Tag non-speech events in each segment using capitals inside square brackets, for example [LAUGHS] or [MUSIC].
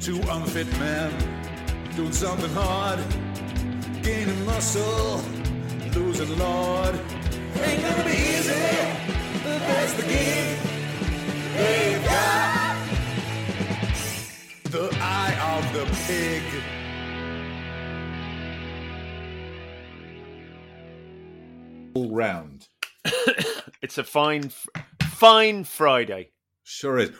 Two unfit men doing something hard, gaining muscle, losing lord. Ain't gonna be easy, but that's the game. They've got the eye of the pig. All round. [LAUGHS] It's a fine, fine Friday. Sure is.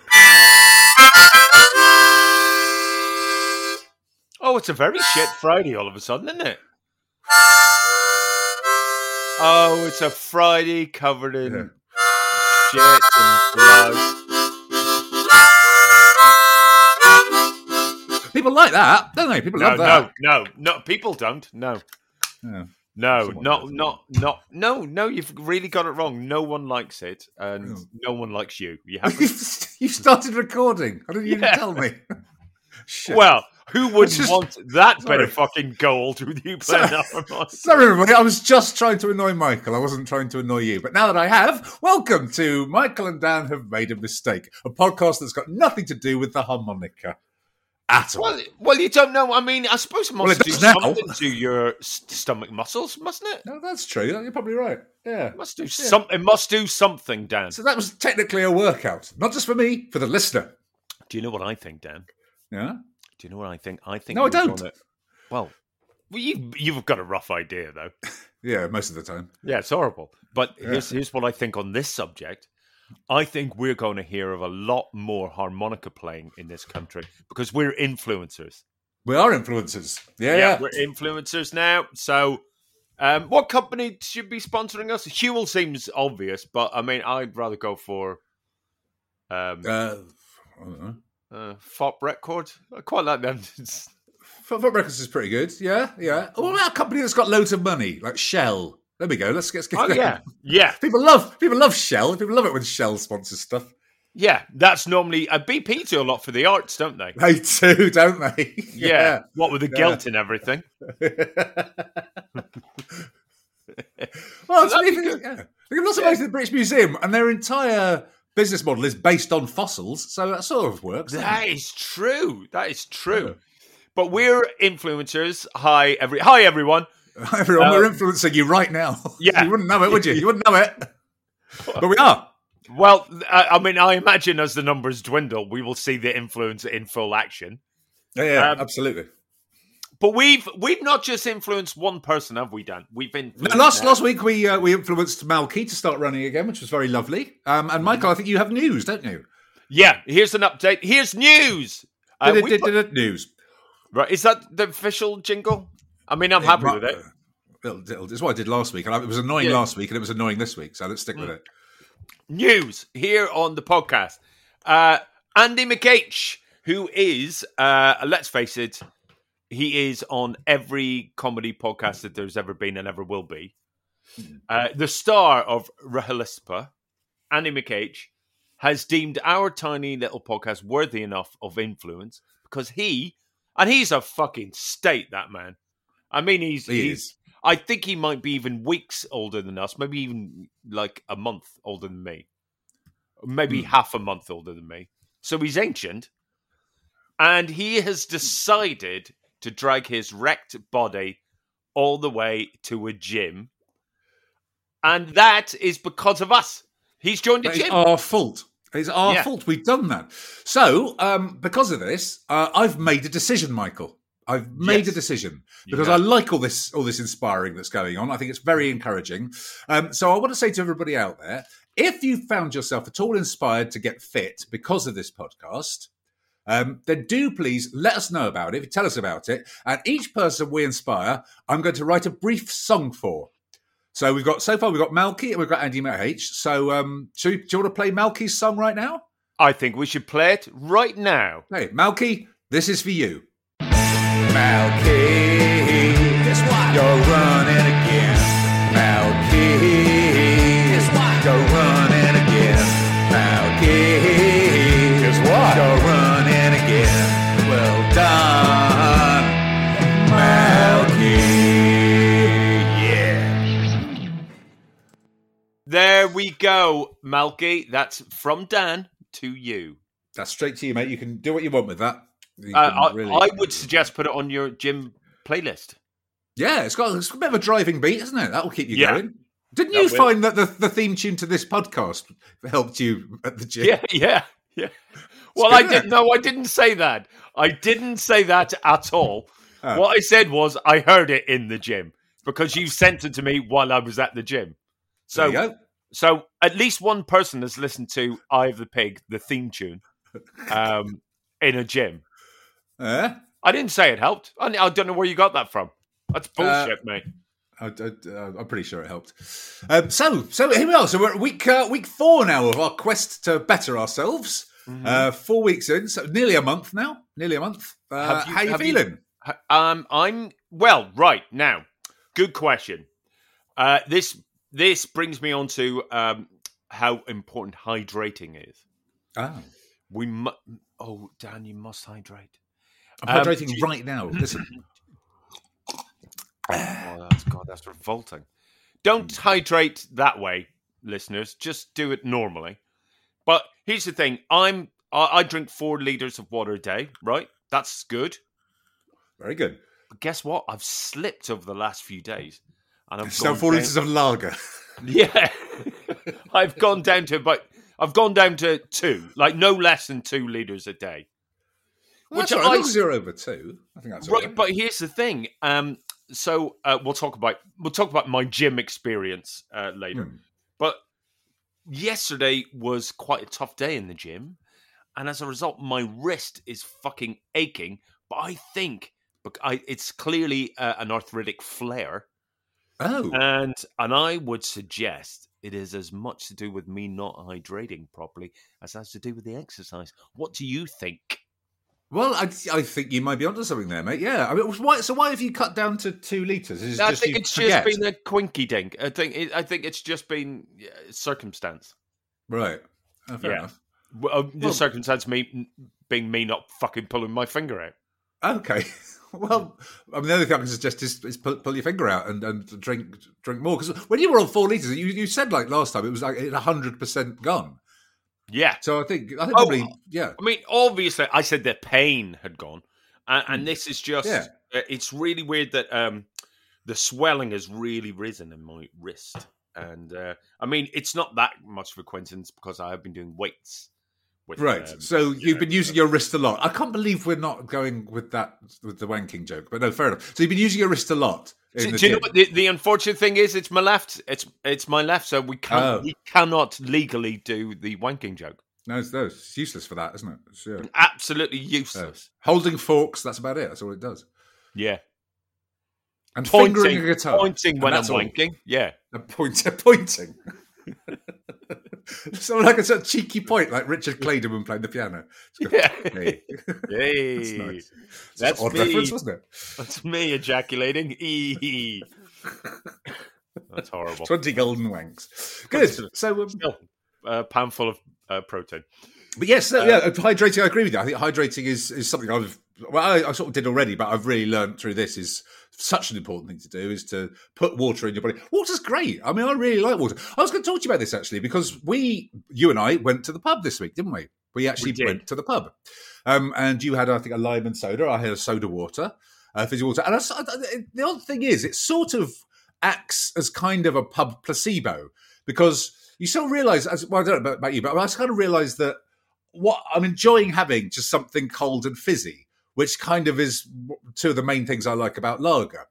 Oh, it's a very shit Friday all of a sudden, isn't it? Oh, it's a Friday covered in Yeah. shit and blood. People like that, don't they? People No, love that. no, no. no. People don't. No, Yeah. no, Someone not, not, not. No, no. You've really got it wrong. No one likes it, and Oh. no one likes you. You [LAUGHS] have You've, you've started recording. How didn't even Yeah. tell me. [LAUGHS] Shit. Well, who wouldn't just- want that bit of fucking gold with you [LAUGHS] playing Sorry. Sorry, everybody. I was just trying to annoy Michael. I wasn't trying to annoy you. But now that I have, welcome to Michael and Dan Have Made a Mistake, a podcast that's got nothing to do with the harmonica at all. Well, well, you don't know. I mean, I suppose it Well, must it do does now. something to your stomach muscles, mustn't it? no, that's true. You're probably right. Yeah. It must do some. It must do something, Dan. So that was technically a workout. Not just for me, for the listener. Do you know what I think, Dan? Yeah. Do you know what I think? I think. No, I don't. gonna- well, well, you you've got a rough idea, though. [LAUGHS] Yeah, most of the time. Yeah, it's horrible. But here's here's what I think on this subject. I think we're going to hear of a lot more harmonica playing in this country because we're influencers. We are influencers. Yeah, yeah. we're influencers now. So, um, what company should be sponsoring us? Huel seems obvious, but I mean, I'd rather go for um, Uh, I don't know. Uh, Fopp Record. I quite like them. Foot Foot Records is pretty good. Yeah, yeah. What about a company that's got loads of money, like Shell? There we go. Let's get. oh yeah, yeah, [LAUGHS] People love people love Shell. People love it when Shell sponsors stuff. yeah. That's normally a BP do a lot for the arts, don't they? They do, don't they? [LAUGHS] Yeah. What with the Yeah. guilt and everything. [LAUGHS] well, it's be even, yeah. They give lots of money to the British Museum, and their entire business model is based on fossils, so that sort of works. That is true. That is true. Yeah. But we're influencers. Hi, every hi everyone. Hi [LAUGHS] Everyone, Uh, we're influencing you right now. [LAUGHS] Yeah. you wouldn't know it, would you? You wouldn't know it, but we are. Well, I, I mean, I imagine as the numbers dwindle, we will see the influence in full action. Yeah, yeah, Um, absolutely. But we've we've not just influenced one person, have we, Dan? We've influenced Last now- last week we uh, we influenced Malky to start running again, which was very lovely. Um, and Michael, I think you have news, don't you? Yeah, here's an update. Here's news. Uh, we put- news. right, is that the official jingle? I mean, I'm happy with it. It'll, it'll, it's what I did last week, and it was annoying Yeah. last week, and it was annoying this week. So let's stick with it. News here on the podcast. Uh, Andy McH, who is, uh, let's face it, he is on every comedy podcast that there's ever been and ever will be. Uh, the star of Rahalispa, Andy McH, has deemed our tiny little podcast worthy enough of influence because he, and he's a fucking state, that man. I mean, he's, He he's is. I think he might be even weeks older than us, maybe even like a month older than me, maybe Hmm. half a month older than me. So he's ancient, and he has decided to drag his wrecked body all the way to a gym, and that is because of us. He's joined a gym. our fault. It's our Yeah. fault. We've done that. So, um, because of this, uh, I've made a decision, Michael. I've made Yes. a decision because Yeah. I like all this, all this inspiring that's going on. I think it's very encouraging. Um, so, I want to say to everybody out there: if you found yourself at all inspired to get fit because of this podcast, um, then do please let us know about it. Tell us about it. And each person we inspire, I'm going to write a brief song for. So we've got so far we've got Malky and we've got Andy H. So um, should, do you want to play Malky's song right now? I think we should play it right now. Hey, Malky, this is for you. Malky, guess what? You're running Done, Malky. Yeah. There we go, Malky. That's from Dan to you. That's straight to you, mate. You can do what you want with that. Uh, I, really- I would suggest put it on your gym playlist. Yeah, it's got, it's a bit of a driving beat, isn't it? That will keep you Yeah. going. Didn't That you will. find that the, the theme tune to this podcast helped you at the gym? Yeah, yeah, yeah. [LAUGHS] Well, I didn't. No, I didn't say that. I didn't say that at all. Oh. What I said was I heard it in the gym because you sent it to me while I was at the gym. So, so at least one person has listened to "Eye of the Pig," the theme tune, um, in a gym. Uh, I didn't say it helped. I, I don't know where you got that from. That's Uh, bullshit, mate. I, am pretty sure it helped. Um, so, so here we are. So we're at week uh, week four now of our quest to better ourselves. Mm-hmm. Uh, four weeks in, so nearly a month now. Nearly a month. Uh, you- how you have you- feeling? Um, I'm well. Right now, good question. Uh, this this brings me on to um, how important hydrating is. Ah, We mu- oh Dan, you must hydrate. I'm Um, hydrating you- right now. Listen, [COUGHS] [COUGHS] Oh, that's God, that's revolting. Don't hydrate that way, listeners. Just do it normally. But here's the thing: I'm I, I drink four liters of water a day. Right, that's good. very good. But guess what? I've slipped over the last few days, and I've So four down- liters of lager. [LAUGHS] [LAUGHS] Yeah, I've gone down to but I've gone down to two, like no less than two liters a day. Well, Which right. I- As long over two, I think that's all Right, right. but here's the thing. Um, so uh, we'll talk about we'll talk about my gym experience uh, later. Hmm. But yesterday was quite a tough day in the gym, and as a result, my wrist is fucking aching. But I think, bec- I, it's clearly uh, an arthritic flare. Oh, And and I would suggest it is as much to do with me not hydrating properly as has to do with the exercise. What do you think? well, I, I think you might be onto something there, mate. Yeah. I mean, why, so why have you cut down to two liters? Is I just think it's forget? just been a quinky dink. I think it, I think it's just been circumstance. right. Oh, fair Yeah. enough. Well, uh, the Well- circumstance me being me not fucking pulling my finger out. Okay. [LAUGHS] Well, I mean, the other thing I can suggest is, is pull, pull your finger out and, and drink drink more. Because when you were on four liters, you, you said like last time it was like hundred percent gone. Yeah. So I think I think Oh, probably yeah. I mean, obviously, I said the pain had gone, and, and this is just. Hmm. Yeah. uh, It's really weird that um, the swelling has really risen in my wrist, and uh, I mean, it's not that much of a coincidence because I have been doing weights. With, Right. um, so you you've know, been using your wrist a lot. I can't believe we're not going with that with the wanking joke. But no, fair enough. So you've been using your wrist a lot. In Do, you know what the, the unfortunate thing is? It's my left. It's it's my left, so we can't Oh. we cannot legally do the wanking joke. No, it's, no, it's useless for that, isn't it? Yeah. Absolutely useless. Holding forks, that's about it. That's all it does. Yeah, And pointing, fingering a guitar. pointing And when I'm all. wanking. Yeah, A point, [LAUGHS] pointing. [LAUGHS] Something like a sort of cheeky point, like Richard Clayderman playing the piano. Yeah. Hey. [LAUGHS] Hey, That's nice. That's an odd me. reference, wasn't it? That's me ejaculating. Eee. [LAUGHS] That's horrible. 20 golden wanks. Good. So, um, Still, a pound full of uh, protein. but yes, Uh, yeah, hydrating, I agree with you. I think hydrating is, is something I've, well, I, I sort of did already, but I've really learned through this is such an important thing to do is to put water in your body. Water's great. I mean, I really like water. I was going to talk to you about this actually because we, you and I, went to the pub this week, didn't we? We actually did. went to the pub. Um, and you had, I think, a lime and soda. I had a soda water, uh, fizzy water. And I, s- I- I- the odd thing is, it sort of acts as kind of a pub placebo because you sort of realize, as well, I don't know about, you, but I kind of realized that what I'm enjoying having just something cold and fizzy, which kind of is two of the main things I like about lager.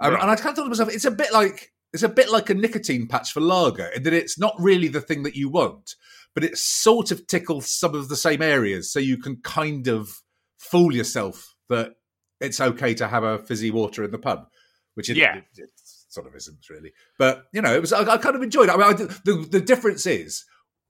Um, Right. And I kind of thought to myself, it's a bit like it's a bit like a nicotine patch for lager in that it's not really the thing that you want, but it sort of tickles some of the same areas, so you can kind of fool yourself that it's okay to have a fizzy water in the pub, which it, Yeah. it, it sort of isn't really. But you know, it was I, I kind of enjoyed it. I mean, I, the the difference is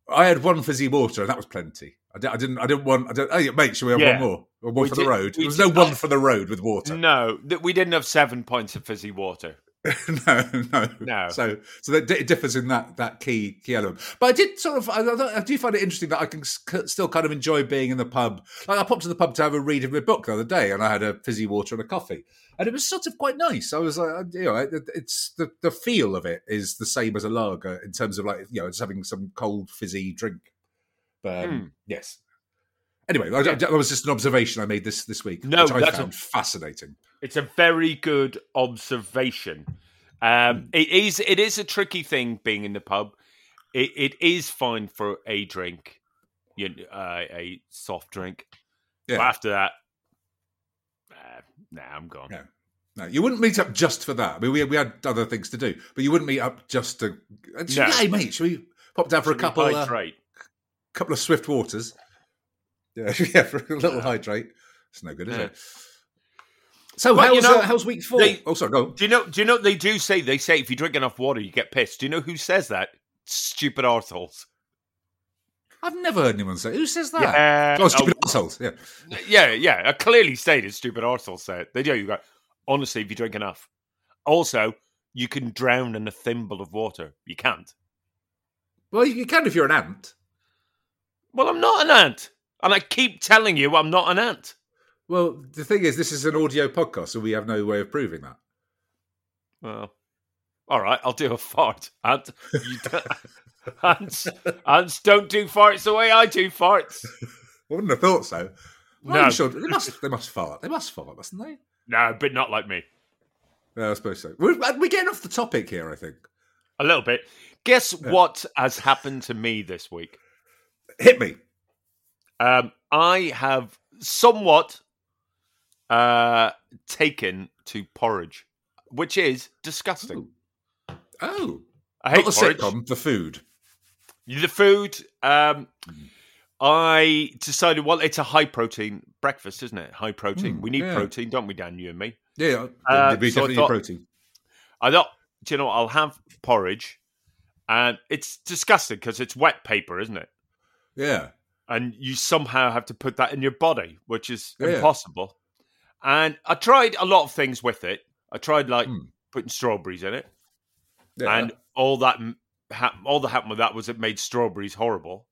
I had one fizzy water and that was plenty. I, didn't. I didn't want. I don't, oh, yeah, mate, should we have Yeah. one more? Or one We for the road? There was did- no one for the road with water. No, th- we didn't have seven pints of fizzy water. [LAUGHS] no, no, No. So, so that it differs in that that key key element. But I did sort of, I, I do find it interesting that I can s- still kind of enjoy being in the pub. Like I popped to the pub to have a read of a book the other day, and I had a fizzy water and a coffee, and it was sort of quite nice. I was uh, like, you know, it, it's the the feel of it is the same as a lager in terms of like you know just having some cold fizzy drink. Um, Hmm. yes. Anyway, I- that was just an observation I made this this week, No, which I that's a- fascinating. It's a very good observation. Um, it is it is a tricky thing being in the pub. It, it is fine for a drink, you know, uh, a soft drink. Yeah. But after that, uh, nah, I'm gone. Yeah. No, you wouldn't meet up just for that. I mean, we, we had other things to do, but you wouldn't meet up just to. No. Hey, mate, should we pop down for a Should we couple, uh, hydrate? Couple of swift waters? [LAUGHS] Yeah, yeah, for a little hydrate. It's no good, is Yeah. it? So Well, how's, you know, uh, how's week four? they- oh, sorry, go. on. Do you know? Do you know they do say? They say if you drink enough water, you get pissed. Do you know who says that? Stupid arseholes. I've never heard anyone say. Who says that? Yeah. Oh, stupid Oh, assholes. Yeah. [LAUGHS] yeah, yeah. I clearly stated stupid arseholes say it. They do. You go. Honestly, if you drink enough. Also, you can drown in a thimble of water. You can't. Well, you you can if you're an ant. Well, I'm not an ant, and I keep telling you I'm not an ant. Well, the thing is, this is an audio podcast, so we have no way of proving that. Well, all right, I'll do a fart. Ant, you don't- [LAUGHS] ants, ants don't do farts the way I do farts. I [LAUGHS] wouldn't have thought so. No. Sure they must. They must fart. They must fart, mustn't they? No, but not like me. Yeah, I suppose so. We're, uh, we're getting off the topic here. I think. A little bit. Guess what has happened to me this week? Hit me. Um, I have somewhat uh, taken to porridge, which is disgusting. Oh, I hate not the porridge. sitcom. The food. The food. Um, I decided, well, it's a high protein breakfast, isn't it? High protein. Mm, we need yeah. protein, don't we, Dan? You and me. Yeah, Uh, we so definitely thought- need protein. I thought, do you know, what? I'll have porridge, and it's disgusting because it's wet paper, isn't it? Yeah, and you somehow have to put that in your body, which is Yeah. impossible. And I tried a lot of things with it. I tried like Hmm. putting strawberries in it, yeah. and all that hap- all that happened with that was it made strawberries horrible.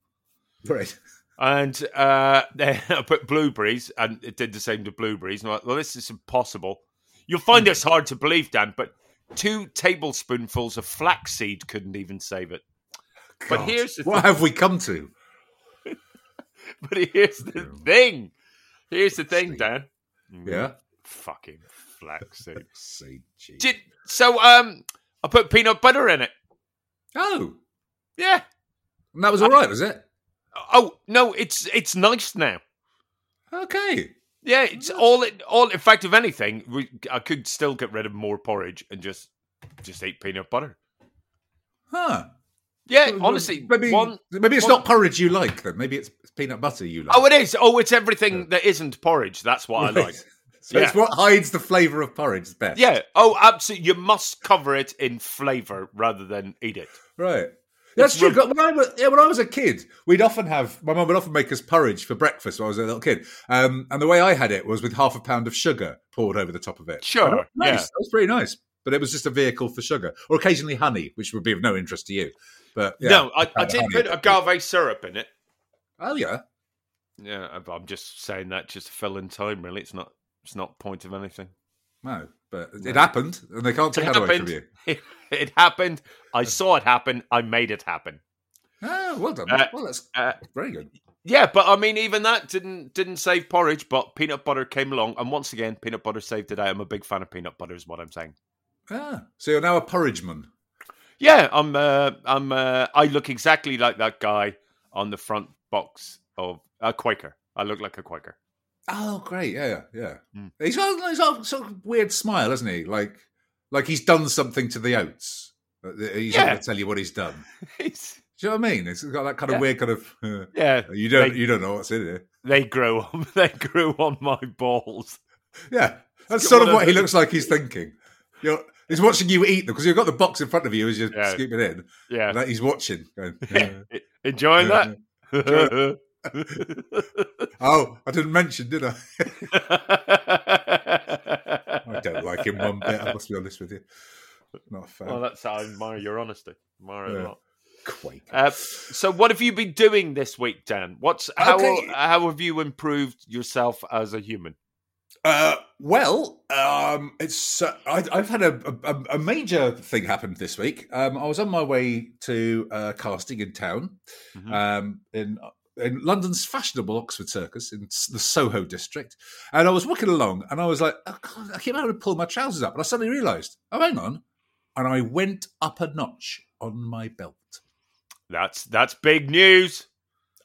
right. And uh, [LAUGHS] then I put blueberries, and it did the same to blueberries. And I'm like, well, this is impossible. You'll Hmm. find this hard to believe, Dan, but two tablespoonfuls of flaxseed couldn't even save it. But here's the what have we come to? [LAUGHS] But here's the Yeah. thing. Here's the thing, Seed. Dan. Yeah. Fucking flaxseed. [LAUGHS] Seed. Did, so um I put peanut butter in it. Oh, Yeah. and that was all right, was it? Oh no, it's it's nice now. Okay. Yeah, it's all it all in fact if anything, we, I could still get rid of more porridge and just just eat peanut butter. Huh. Yeah, honestly, maybe one maybe it's one- not porridge you like then. Maybe it's peanut butter you like. Oh, it is. Oh, it's everything that isn't porridge. That's what I like. [LAUGHS] So it's what hides the flavour of porridge best. Yeah. Oh, absolutely. You must cover it in flavor rather than eat it. Right. That's It's true. When I, was, yeah, when I was a kid, we'd often have my mum would often make us porridge for breakfast when I was a little kid. Um, and the way I had it was with half a pound of sugar poured over the top of it. Sure, nice. yeah. That was pretty nice. But it was just a vehicle for sugar, or occasionally honey, which would be of no interest to you. But yeah. no, I, I did put agave syrup in it. Oh yeah. Yeah, I'm- I'm just saying that just to fill in time. Really, it's not. It's not point of anything. No, but it No. happened, and they can't take It that away from you. [LAUGHS] it happened. I saw it happen. I made it happen. Oh, well done. Uh, well, that's Uh, very good. yeah, but I mean, even that didn't didn't save porridge. But peanut butter came along, and once again, peanut butter saved the day. I'm a big fan of peanut butter. Is what I'm saying. Ah, so you're now a porridgeman. Yeah, I'm. Uh, I'm. Uh, I look exactly like that guy on the front box of a Quaker. I look like a Quaker. Oh, great! Yeah, yeah, yeah. Mm. He's got, he's got a sort of weird smile, hasn't he? Like, like he's done something to the oats. Uh, He's not Yeah. going to tell you what he's done. [LAUGHS] It's- Do you know what I mean? It's got that kind of Yeah. weird kind of. Uh, yeah, you don't, They- you don't know what's in it. they grew. On, [LAUGHS] they grew on my balls. Yeah, that's sort of what he looks like. He's thinking. You're, he's watching you eat them because you've got the box in front of you as you're Yeah. scooping in. Yeah, And that he's watching. Going, [LAUGHS] uh, enjoying that. [LAUGHS] [LAUGHS] oh, I didn't mention, did I? I don't like him one bit. I must be honest with you. Not fair. well, that's how I admire your honesty. Admire it a lot. Quake. Uh, so, what have you been doing this week, Dan? What's how Okay. how have you improved yourself as a human? Uh, well, um, it's uh, I, I've had a, a, a major thing happen this week. Um, I was on my way to uh, casting in town Mhm. um, in in London's fashionable Oxford Circus in the Soho district, and I was walking along, and I was like, oh, God, I came out to pull my trousers up, and I suddenly realised, oh, hang on, and I went up a notch on my belt. That's that's big news.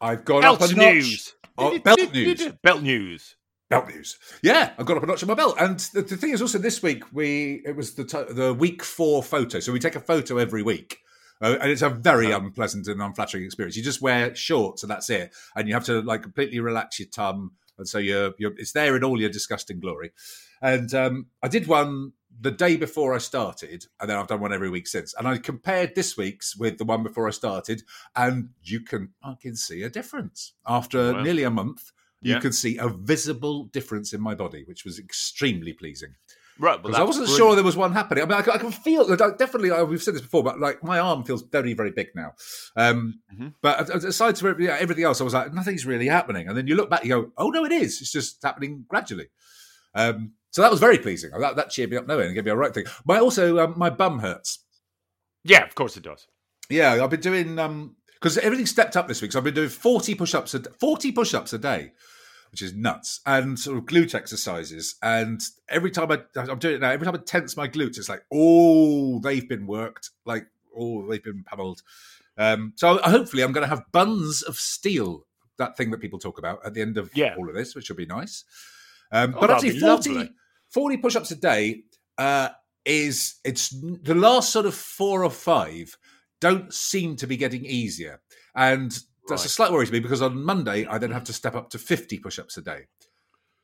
I've gone Belt up a notch. news. Oh, belt news. Belt news. Belt news. Yeah, I've got up a notch on my belt. And the, the thing is also this week we it was the t- the week four photo. So we take a photo every week. Uh, and it's a very unpleasant and unflattering experience. You just wear shorts and that's it, and you have to like completely relax your tum, and so you're, you're it's there in all your disgusting glory. And um, I did one the day before I started, and then I've done one every week since. And I compared this week's with the one before I started, and you can I can see a difference after Wow. nearly a month. You Yeah. can see a visible difference in my body, which was extremely pleasing. Right, Because I wasn't brilliant. sure there was one happening. I mean, I, can- I can feel like, definitely. uh, We've said this before, but like my arm feels very, very big now. Um, Mhm. But aside from everything, everything else, I was like, nothing's really happening. And then you look back, you go, oh no, it is. It's just happening gradually. Um, so that was very pleasing. That, that cheered me up knowing and gave me a right thing. But also, um, my bum hurts. Yeah, of course it does. Yeah, I've been doing um because everything stepped up this week. So I've been doing forty push-ups a forty push-ups a day, which is nuts, and sort of glute exercises. And every time I I'm doing it now, every time I tense my glutes, it's like oh they've been worked, like oh they've been pummeled. Um, so hopefully I'm going to have buns of steel, that thing that people talk about at the end of Yeah. all of this, which will be nice. Um, Oh, but actually, 40, 40 push-ups a day uh, is it's the last sort of four or five don't seem to be getting easier, and that's a slight worry to me because on Monday I then have to step up to 50 push-ups a day.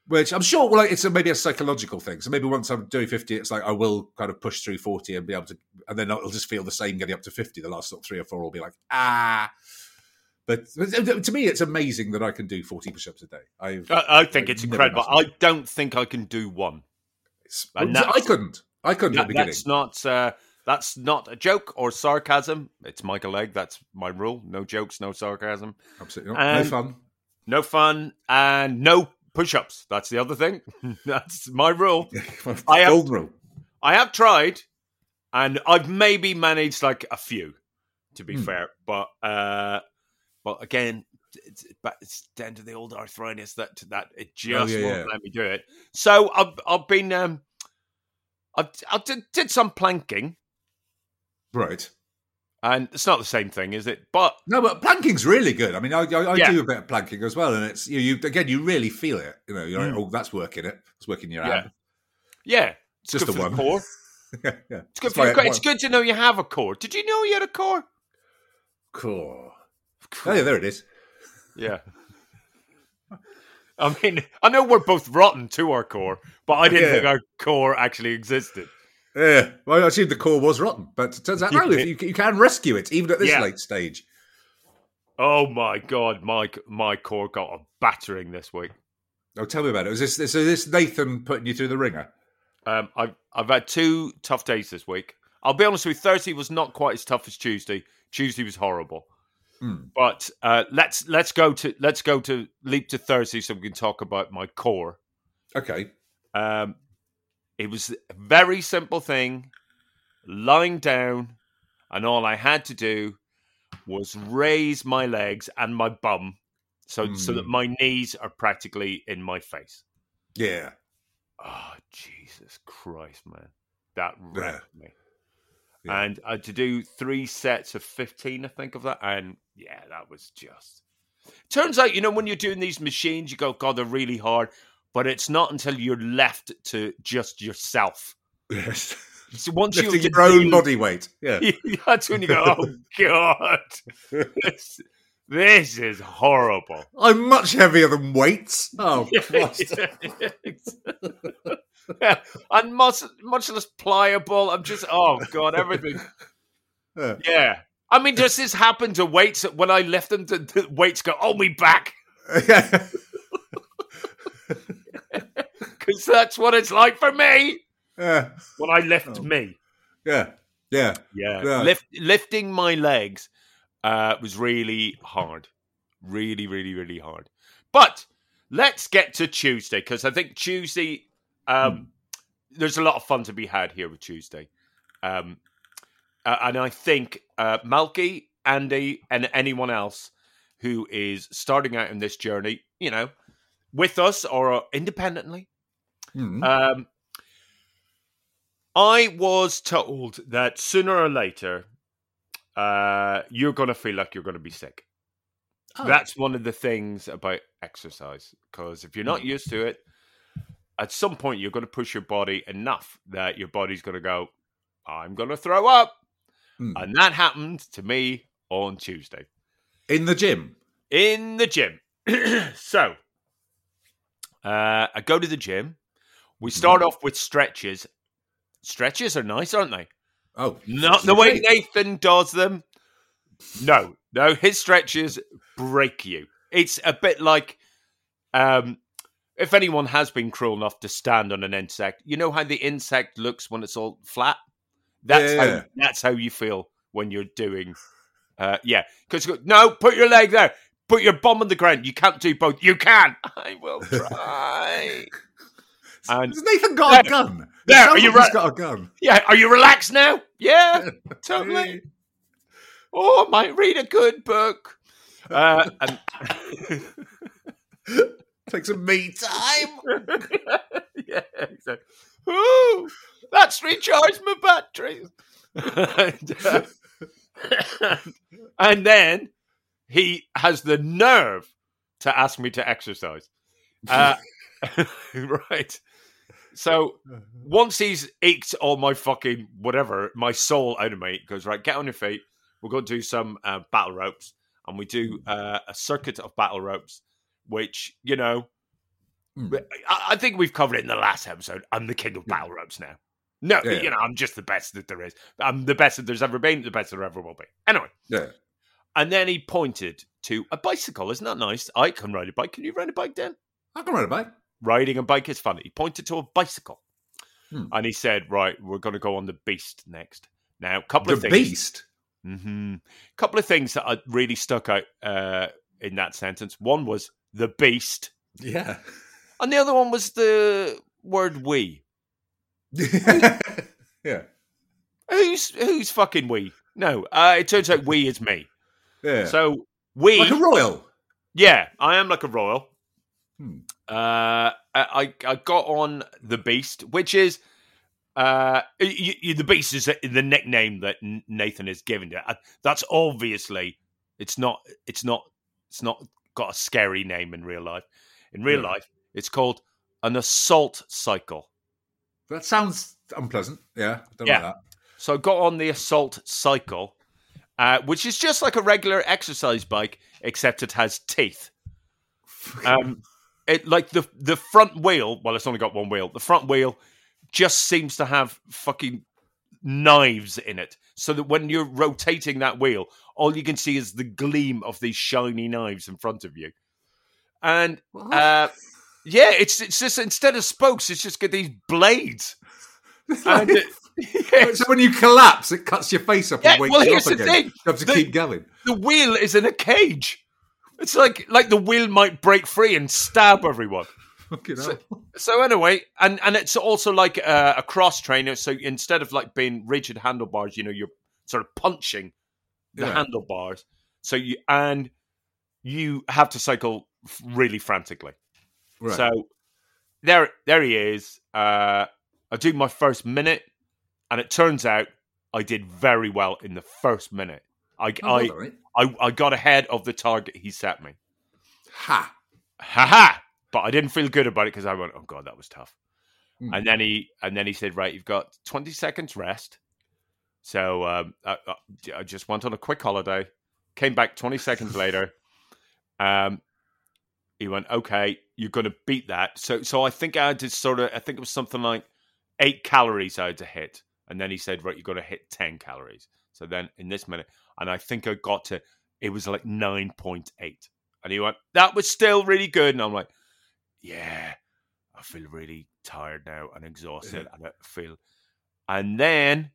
Which I'm sure, well, it's a, maybe a psychological thing. So maybe once I'm doing 50, it's like I will kind of push through 40 and be able to, and then it'll just feel the same getting up to 50. The last sort of three or four will be like, ah. But, but to me, it's amazing that I can do 40 push-ups a day. I've, I, I think it's incredible. I don't think I can do one. I couldn't. I couldn't at That- the beginning. that's not uh, that's not a joke or sarcasm. It's Michael Egg. That's my rule. No jokes, no sarcasm, Absolutely not. And- no fun. no fun, and no push-ups. That's the other thing. [LAUGHS] that's my rule. [LAUGHS] I have- rule. I have tried, and I've maybe managed like a few, to be Hmm. fair. But uh, but again, it's, but it's down to the old arthritis that that it just Oh, yeah, won't yeah. let me do it. So I've I've been um, I I did, did some planking, Right. and it's not the same thing, is it? But No, but planking's really good. I mean, I, I, I Yeah. do a bit of planking as well, and it's you, you again, you really feel it. You know, you're like, Mm. oh, that's working it. It's working your Yeah. ab. yeah, it's Just good the one. the core. [LAUGHS] yeah, yeah. It's good That's for your core. It's good to know you have a core. Did you know you had a core? Core. Oh, yeah, there it is. Yeah. [LAUGHS] I mean, I know we're both rotten to our core, but I [LAUGHS] didn't Yeah. think our core actually existed. Yeah. Well, I assumed the core was rotten, but it turns out no, you, you can rescue it even at this Yeah. late stage. Oh my god, my my core got a battering this week. Oh, tell me about it. Was this, this, is this Nathan putting you through the ringer? Um, I've I've had two tough days this week. I'll be honest with you, Thursday was not quite as tough as Tuesday. Tuesday was horrible. Hmm. But uh, let's let's go to let's go to leap to Thursday so we can talk about my core. Okay. Um, it was a very simple thing, lying down, and all I had to do was raise my legs and my bum, so so that Hmm. my knees are practically in my face. Yeah. Oh Jesus Christ, man, that Yeah. me. Yeah. And uh, to do three sets of fifteen, I think of that, and yeah, that was just. Turns out, you know, when you're doing these machines, you go, God, they're really hard. But it's not until you're left to just yourself. Yes. So once you your own body weight. Yeah. [LAUGHS] that's when you go, oh God, this, this is horrible. I'm much heavier than weights. Oh, [LAUGHS] Christ. [LAUGHS] yeah, and much much less pliable. I'm just, oh God, everything. Yeah. Yeah. I mean, does this happen to weights when I lift them? The, the weights go, oh, me back. yeah. Because that's what it's like for me Yeah. when I lift Oh. me. Yeah. Yeah. Yeah. Yeah. Lift, lifting my legs uh, was really hard. Really, really, really hard. But let's get to Tuesday because I think Tuesday, um, there's a lot of fun to be had here with Tuesday. Um, uh, and I think uh, Malky, Andy, and anyone else who is starting out in this journey, you know, with us or independently. Hmm. Um, I was told that sooner or later, uh, you're going to feel like you're going to be sick. Oh. That's one of the things about exercise because if you're not Hmm. used to it, at some point you're going to push your body enough that your body's going to go, I'm going to throw up. Hmm. And that happened to me on Tuesday in the gym. in the gym. [CLEARS THROAT] so, uh, I go to the gym. We start off with stretches. Stretches are nice, aren't they? Oh, Not the way. Nathan does them. No, no, his stretches break you. It's a bit like um, if anyone has been cruel enough to stand on an insect, you know how the insect looks when it's all flat. That's Yeah. how that's how you feel when you're doing. Uh, yeah, because no, put your leg there. Put your bum on the ground. You can't do both. You can. [LAUGHS] I will [LAUGHS] try. And Has Nathan got a gun? There, are you? He's got a gun. yeah, are you relaxed now? Yeah, [LAUGHS] totally. Oh, I might read a good book. Uh, and [LAUGHS] Take some me time. [LAUGHS] yeah, exactly. Ooh, that's recharged my batteries. and, uh, and then he has the nerve to ask me to exercise. Uh, right. So once he's eked all my fucking whatever, my soul out of me, he goes, right, get on your feet. We're going to do some uh, battle ropes. And we do uh, a circuit of battle ropes, which, you know, Hmm. I, I think we've covered it in the last episode. I'm the king of battle ropes now. No, yeah. you know, I'm just the best that there is. I'm the best that there's ever been, the best there ever will be. Anyway. Yeah. And then he pointed to a bicycle. Isn't that nice? I can ride a bike. Can you ride a bike, Dan? I can ride a bike. Riding a bike is fun. He pointed to a bicycle, Hmm. and he said, "Right, we're going to go on the Beast next." Now, a couple The of things. beast. hmm couple of things that uh, really stuck out uh, in that sentence. One was the Beast, Yeah. and the other one was the word "we." [LAUGHS] yeah. Who's who's fucking we? No, uh, it turns out we is me. Yeah. So we, like a royal. yeah, I am like a royal. Hmm. Uh, I I got on the beast, which is uh y y the beast is the nickname that Nathan has given it. That's obviously it's not it's not it's not got a scary name in real life. In real Yeah. life, it's called an assault cycle. That sounds unpleasant. Yeah. I don't Yeah. like So I got on the assault cycle, uh, which is just like a regular exercise bike, except it has teeth. [LAUGHS] Um, it like the the front wheel. Well, it's only got one wheel. The front wheel just seems to have fucking knives in it, so that when you're rotating that wheel, all you can see is the gleam of these shiny knives in front of you. And uh, yeah, it's it's just instead of spokes, it's just got these blades. It, [LAUGHS] so when you collapse, it cuts your face up Yeah, and wakes well, you here's up the again. thing. You have to The- keep going. the wheel is in a cage. It's like like the wheel might break free and stab everyone. Fucking So- hell. [LAUGHS] So anyway, and and it's also like a, a cross trainer. So instead of like being rigid handlebars, you know, you're sort of punching the Yeah. handlebars. So you and you have to cycle really frantically. Right. So there, there he is. Uh, I do my first minute, and it turns out I did very well in the first minute. I, Oh, I. I, I got ahead of the target he set me. Ha. Ha ha! But I didn't feel good about it because I went, "Oh god, that was tough." Hmm. And then he, and then he said, "Right, you've got twenty seconds rest." So um, I, I- just went on a quick holiday. Came back twenty seconds [LAUGHS] later. Um, he went, "Okay, you're going to beat that." So, so I think I had to sort of, I think it was something like eight calories I had to hit, and then he said, "Right, you've got to hit ten calories." So then in this minute, and I think I got to, it was like nine point eight, and he went, "That was still really good," and I'm like, "Yeah, I feel really tired now and exhausted, [LAUGHS] and I feel," and then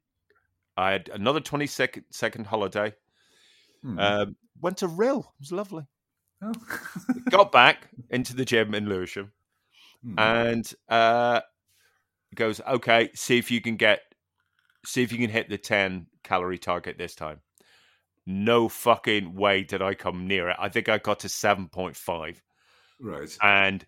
I had another 20 second, second holiday. Hmm. Um, went to Rhyl. It was lovely. Oh. [LAUGHS] Got back into the gym in Lewisham Hmm. and uh, goes, okay, see if you can get, see if you can hit the 10 calorie target this time. No fucking way did I come near it. I think I got to 7.5. Right. And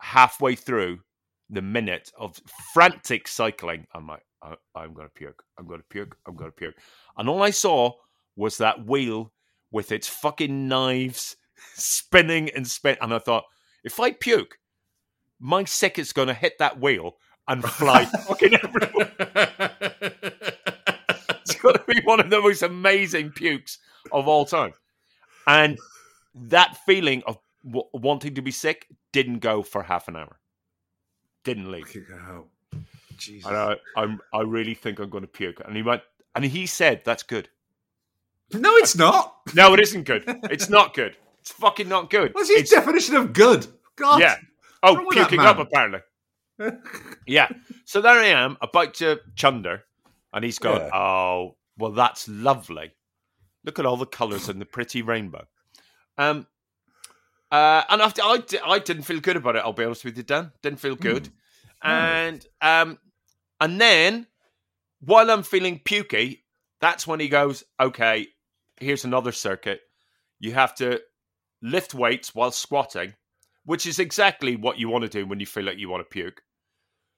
halfway through the minute of frantic cycling, I'm like, I, I'm going to puke. I'm going to puke. I'm going to puke. And all I saw was that wheel with its fucking knives spinning and spin. And I thought, if I puke, my sick is going to hit that wheel and fly [LAUGHS] fucking everywhere. [LAUGHS] It's going to be one of the most amazing pukes of all time. And that feeling of w- wanting to be sick didn't go for half an hour. Didn't leave. Jesus. And I, I'm, I really think I'm going to puke. And he went, and he said, that's good. No, it's not. [LAUGHS] No, it isn't good. It's not good. It's fucking not good. What's his It's- definition of good? God. Yeah. Oh, puking up apparently. [LAUGHS] Yeah. So there I am, about to chunder, and he's going, Yeah. "Oh, well, that's lovely. Look at all the colours in the pretty rainbow." Um, uh, and after I, I didn't feel good about it. I'll be honest with you, Dan. Didn't feel good. Hmm. And um, and then while I'm feeling pukey, that's when he goes, "Okay, here's another circuit. You have to lift weights while squatting." which is exactly what you want to do when you feel like you want to puke.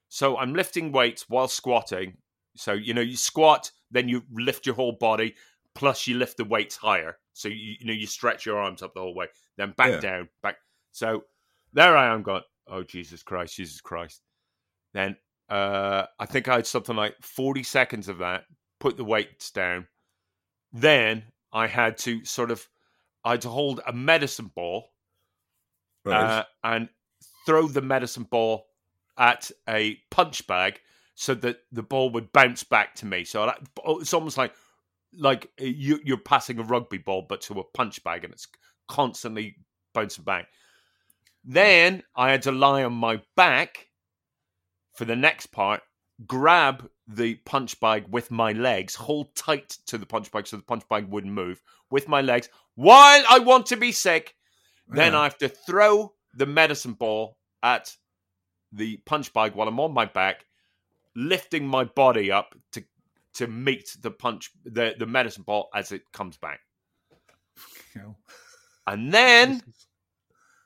So I'm lifting weights while squatting. So you know you squat, then you lift your whole body, plus you lift the weights higher. So you you know you stretch your arms up the whole way, then back Yeah. down, back. So there I am, going, oh Jesus Christ, Jesus Christ. Then uh, I think I had something like 40 seconds of that. Put the weights down. Then I had to sort of, I had to hold a medicine ball Right. uh, and throw the medicine ball at a punch bag so that the ball would bounce back to me. So oh, it's almost like like uh, you, you're passing a rugby ball, but to a punch bag, and it's constantly bouncing back. Then I had to lie on my back for the next part, grab the punch bag with my legs, hold tight to the punch bag so the punch bag wouldn't move with my legs while I want to be sick. Then Yeah. I have to throw the medicine ball at the punch bag while I'm on my back, lifting my body up to to meet the punch the, the medicine ball as it comes back. And then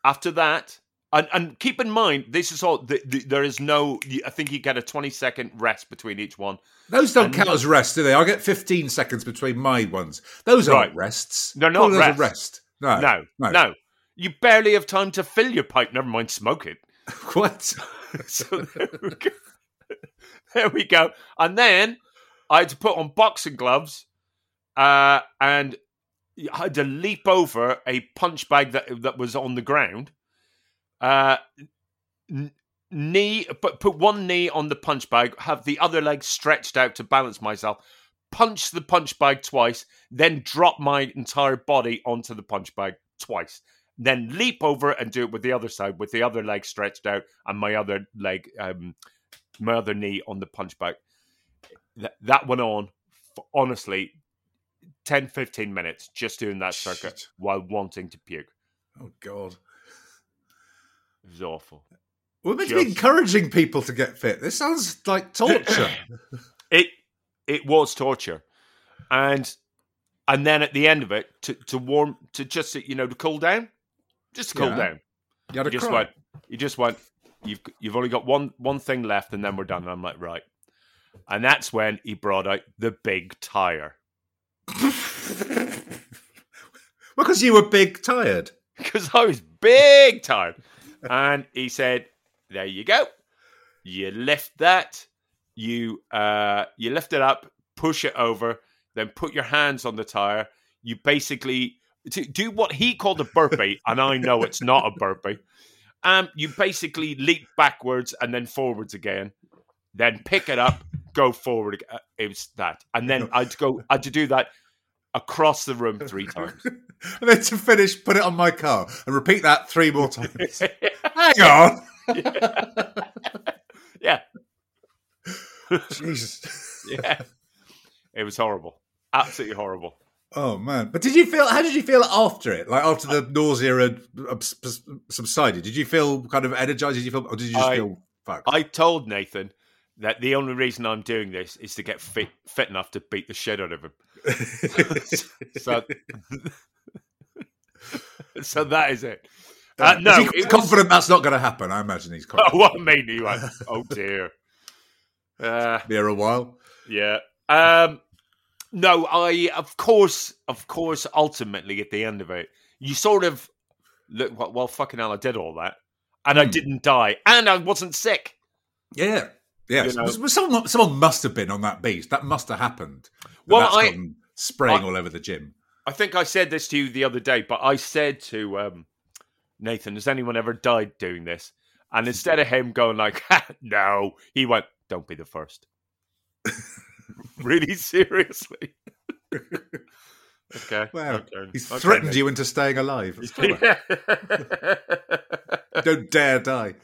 after that, and, and keep in mind, this is all. The, the, there is no. I think you get a twenty second rest between each one. Those don't And- count as rest, do they? I get 15 seconds between my ones. Those aren't Right. rests. They're not rest. rest. No. No, no. no, You barely have time to fill your pipe. Never mind smoke it. [LAUGHS] What? [LAUGHS] so there we, go. [LAUGHS] there we go. And then I had to put on boxing gloves, uh, and I had to leap over a punch bag that that was on the ground. Uh, knee, but put one knee on the punch bag, have the other leg stretched out to balance myself. Punch the punch bag twice, then drop my entire body onto the punch bag twice then leap over and do it with the other side with the other leg stretched out and my other leg um my other knee on the punch bag that, that went on for honestly 10 15 minutes just doing that circuit Shit. while wanting to puke Oh, God. it was awful We're meant to be encouraging people to get fit. This sounds like torture. [COUGHS] [LAUGHS] it it was torture and and then at the end of it to to warm to just you know to cool down just to cool Yeah. down You you just cry. went you just went you've you've only got one one thing left and then we're done. And i'm like right. And that's when he brought out the big tire. [LAUGHS] Because you were big tired. [LAUGHS] because i was big tired. And he said there you go. You lift that. You uh you lift it up push it over then put your hands on the tire. You basically do what he called a burpee and i know it's not a burpee um you basically leap backwards and then forwards again then pick it up go forward uh, it was that. And then i'd go i'd do that across the room three [LAUGHS] times. And then to finish, put it on my car and repeat that three more times. [LAUGHS] Hang on. [LAUGHS] yeah. Jesus. yeah. It was horrible. Absolutely horrible Oh man! But did you feel? How did you feel after it? Like after the nausea had uh, subsided, did you feel kind of energized? Did you feel, or did you just I- feel fucked? I told Nathan that the only reason I'm doing this is to get fit fit enough to beat the shit out of him. [LAUGHS] so, [LAUGHS] so that is it. Uh, no, Is he it was- confident that's not going to happen. I imagine he's [LAUGHS] Oh, confident. what made me like, oh dear. Uh, Here a while. yeah. Um, no, I of course, of course, ultimately at the end of it, you sort of look. Well, well fucking hell, I did all that, and I Hmm. didn't die, and I wasn't sick. Yeah. yeah. You know. Someone, someone must have been on that beast. That must have happened. Well, that's I- spraying I- all over the gym. I think I said this to you the other day, but I said to um, Nathan, "Has anyone ever died doing this?" And instead of him going like, [LAUGHS] "No," he went, "Don't be the first. [LAUGHS] [LAUGHS] really seriously. [LAUGHS] okay. Wow. okay. He's okay, threatened you into staying alive. Clever. [LAUGHS] Don't dare die.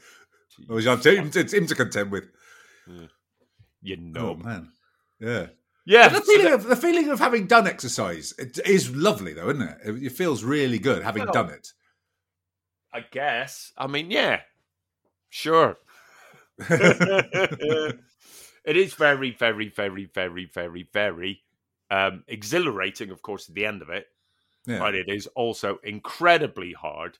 Oh, it's him, it's him to contend with. you Oh know. man, yeah. yeah. the feeling of the feeling of having done exercise it is lovely, though, isn't it? It, it feels really good having Well, done it. I guess. I mean, yeah. Sure. It is very, very, very, very, very, very um, exhilarating, of course, at the end of it. yeah, But it is also incredibly hard.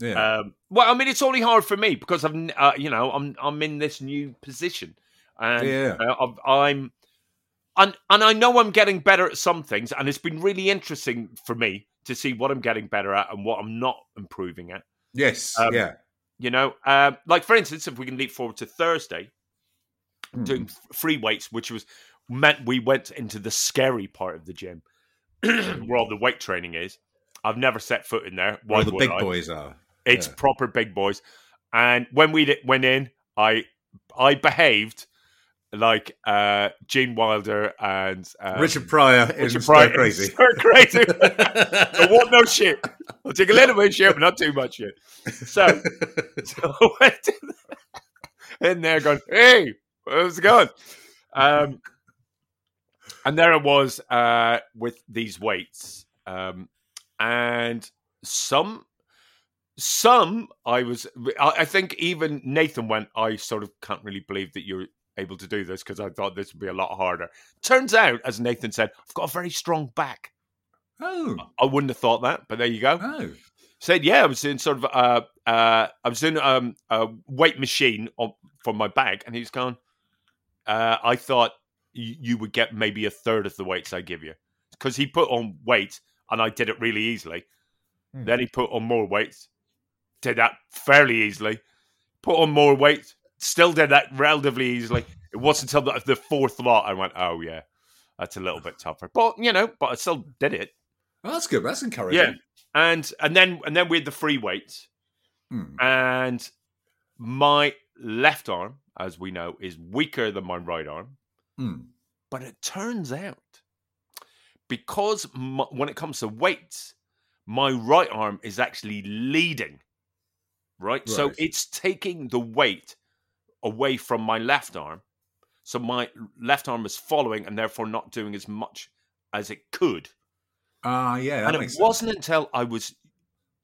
yeah, Um, well, I mean, it's only hard for me because I'm, uh, you know, I'm I'm in this new position, and Yeah. uh, I'm, and and I know I'm getting better at some things, and it's been really interesting for me to see what I'm getting better at and what I'm not improving at. yes, um, yeah. You know, um, like for instance, if we can leap forward to Thursday, Hmm. doing free weights, which was meant we went into the scary part of the gym [CLEARS THROAT] where all the weight training is. I've never set foot in there. Why the big I? boys are. It's Yeah. proper big boys. And when we went in, I I behaved like uh, Gene Wilder and um, Richard Pryor Richard Pryor Crazy. Stir Crazy. [LAUGHS] I want no shit. I'll take a little bit of shit, but not too much shit. So, [LAUGHS] [LAUGHS] so I went in there going, hey, how's it going? Um, [LAUGHS] and there it was uh, with these weights. Um, and some, some I was, I, I think even Nathan went, I sort of can't really believe that you're able to do this because I thought this would be a lot harder. Turns out, as Nathan said, I've got a very strong back. oh, I wouldn't have thought that, but there you go. oh, Said, yeah, I was doing sort of, uh, uh, I was doing um, a weight machine on, for my bag, and he's gone. Uh, I thought you, you would get maybe a third of the weights I give you because he put on weight, and I did it really easily. Hmm. Then he put on more weights, did that fairly easily. Put on more weight, still did that relatively easily. It wasn't until the, the fourth lot I went, oh yeah, that's a little bit tougher. But you know, but I still did it. Well, that's good. That's encouraging. Yeah, and and then and then we had the free weights, Hmm. and my left arm, as we know, is weaker than my right arm. Hmm. But it turns out, because my, when it comes to weights, my right arm is actually leading. Right? so it's taking the weight away from my left arm. So my left arm is following and therefore not doing as much as it could. Ah, yeah. And it wasn't until I was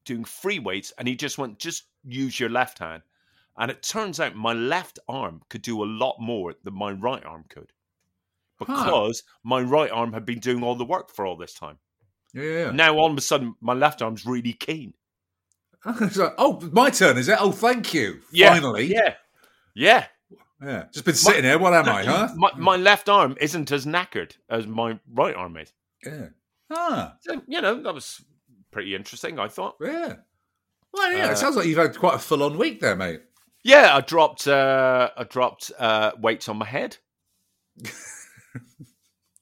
doing free weights and he just went, just use your left hand. And it turns out my left arm could do a lot more than my right arm could because my right arm had been doing all the work for all this time. Yeah, yeah. yeah. Now, all of a sudden, my left arm's really keen. [LAUGHS] It's like, oh, my turn, is it? Oh, thank you. Yeah, Finally. Yeah. Yeah. Yeah. Just been sitting here. What am I, huh? [LAUGHS] My, my left arm isn't as knackered as my right arm is. Yeah. Ah, So, you know, that was pretty interesting, I thought. yeah. Well, yeah. Uh, it sounds like you've had quite a full-on week there, mate. Yeah, I dropped uh, I dropped uh, weights on my head.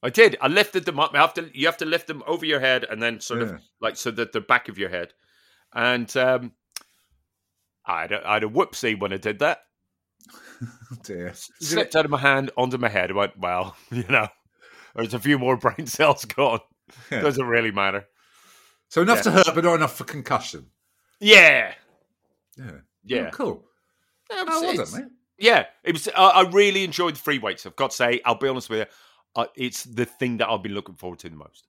I did. I lifted them up. You have to you have to lift them over your head and then sort Yeah. of like so that the back of your head. And um, I had a, I had a whoopsie when I did that. Oh, [LAUGHS] dear. Slipped out of my hand onto my head. I went, well, [LAUGHS] you know, there's a few more [LAUGHS] brain cells gone. Yeah. Doesn't really matter. So enough Yeah. to hurt, but not enough for concussion. Yeah, Yeah. yeah. Oh, cool. Yeah, it Oh, was- done, mate. Yeah, it was. Uh, I really enjoyed the free weights. I've got to say, I'll be honest with you, uh, it's the thing that I've been looking forward to the most.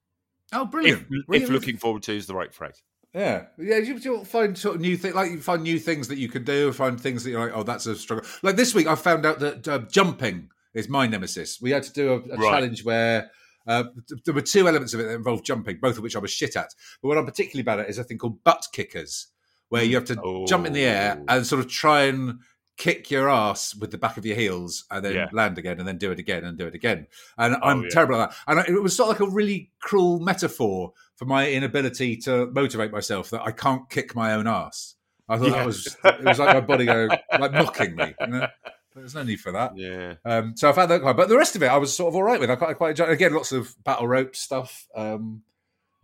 Oh, If, brilliant. If looking forward to is the right phrase. Yeah, yeah. You, you'll find sort of new things, like you find new things that you can do. Find things that you're like, oh, that's a struggle. Like this week, I found out that uh, jumping is my nemesis. We had to do a, a Right. challenge where Uh, there were two elements of it that involved jumping, both of which I was shit at. But what I'm particularly bad at is a thing called butt kickers, where you have to jump in the air Oh. and sort of try and kick your ass with the back of your heels and then Yeah. land again and then do it again and do it again. And Oh, I'm yeah. terrible at that. And it was sort of like a really cruel metaphor for my inability to motivate myself that I can't kick my own ass. I thought Yeah. that was it was like my body going like mocking me. You know? There's no need for that. Yeah. Um, so I found that quite, but the rest of it I was sort of all right with. I quite, I quite enjoyed. Again, lots of battle rope stuff, um,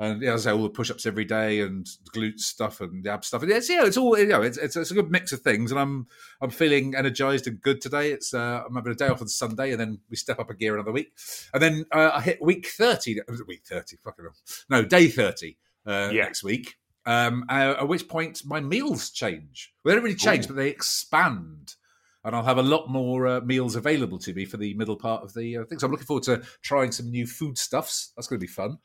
and yeah, as I say, all the push-ups every day and glute stuff and the ab stuff. And it's yeah, it's all you know. It's, it's it's a good mix of things, and I'm I'm feeling energized and good today. It's uh, I'm having a day off on Sunday, and then we step up a gear another week, and then uh, I hit week thirty. Week thirty, fucking hell. no, day thirty uh, Yeah. next week. Um, uh, at which point my meals change. Well, they don't really change, Ooh. but they expand and I'll have a lot more uh, meals available to me for the middle part of the uh, thing. So I'm looking forward to trying some new foodstuffs. That's going to be fun.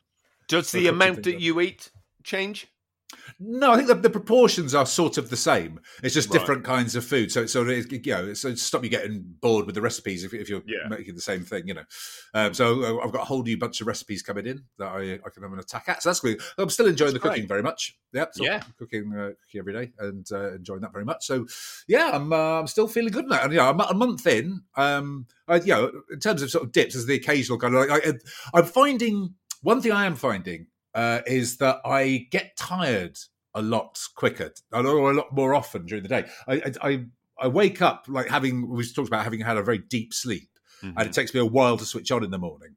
Does the amount that you eat change? No, I think the, the proportions are sort of the same. It's just Right. different kinds of food. So, so it, you know, so stop you getting bored with the recipes if, if you're Yeah. making the same thing, you know. Um, so uh, I've got a whole new bunch of recipes coming in that I, I can have an attack at. So that's good. I'm still enjoying That's the cooking great. very much. Yep. So Yeah. cooking, uh, cooking every day and uh, enjoying that very much. So yeah, I'm uh, I'm still feeling good now. And yeah, I'm a month in. Um, I, you know, in terms of sort of dips, as the occasional kind of like I, I'm finding one thing I am finding uh, is that I get tired a lot quicker, or a lot more often during the day. I, I, I, wake up like having we talked about having had a very deep sleep, Mhm. and it takes me a while to switch on in the morning.